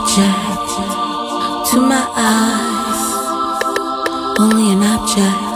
object to my eyes, only an object.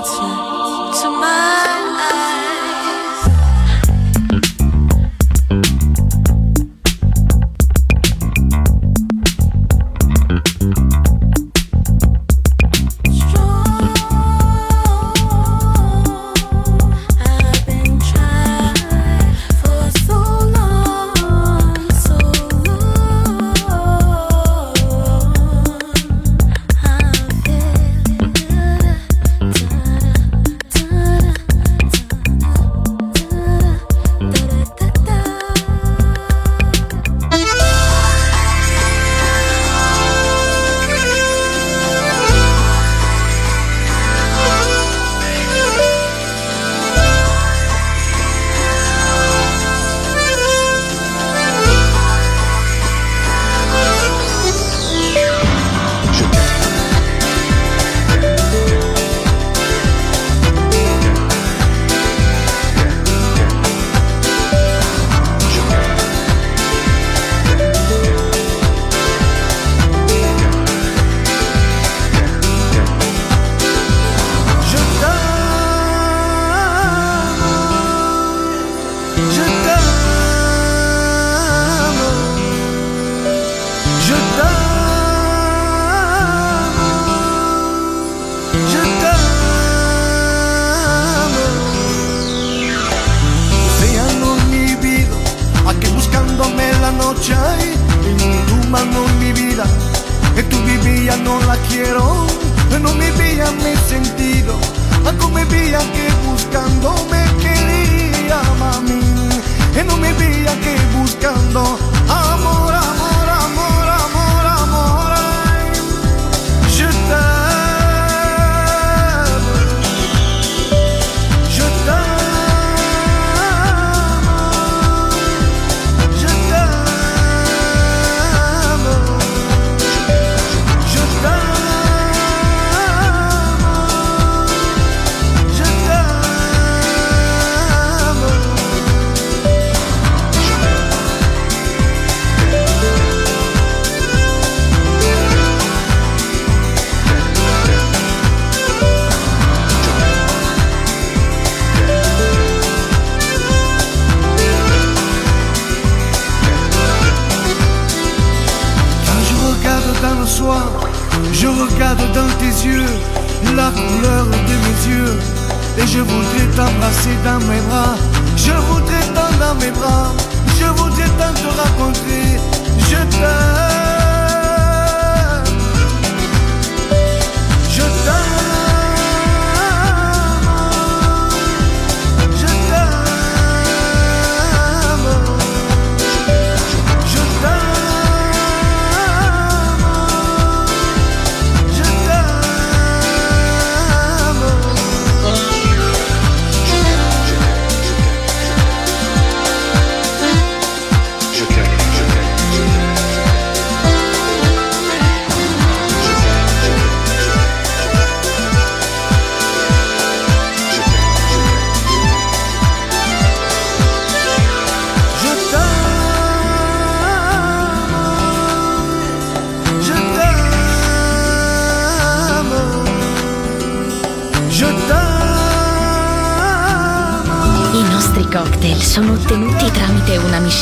que buscando me quería, mami. Él no me veía que buscando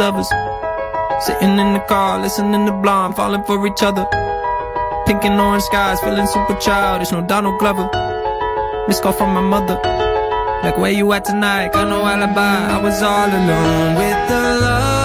Lovers. Sitting in the car, listening to Blonde, falling for each other. Pink and orange skies, feeling super childish, no Donald Glover. Missed call from my mother. Like, where you at tonight? Got no alibi. I was all alone with the love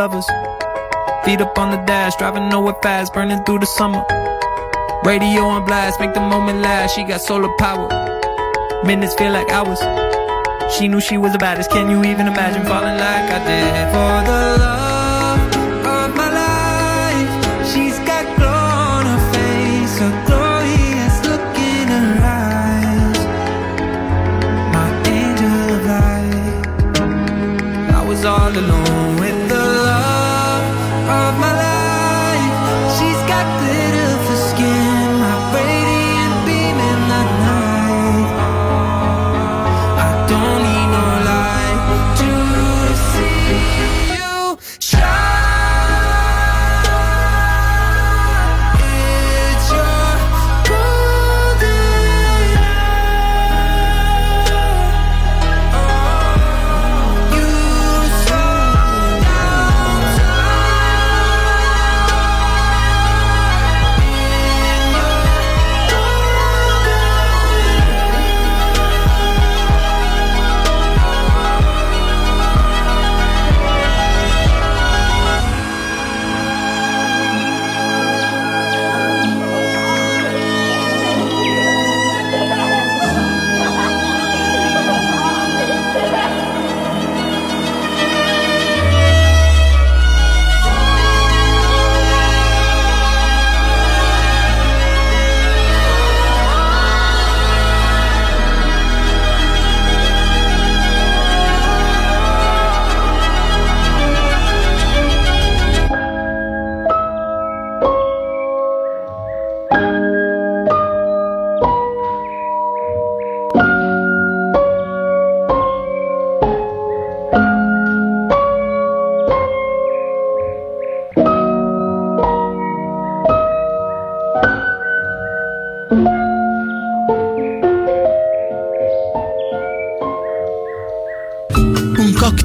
lovers. Feet up on the dash, driving nowhere fast, burning through the summer. Radio on blast, make the moment last. She got solar power. Minutes feel like hours. She knew she was the baddest. Can you even imagine falling like I did for the love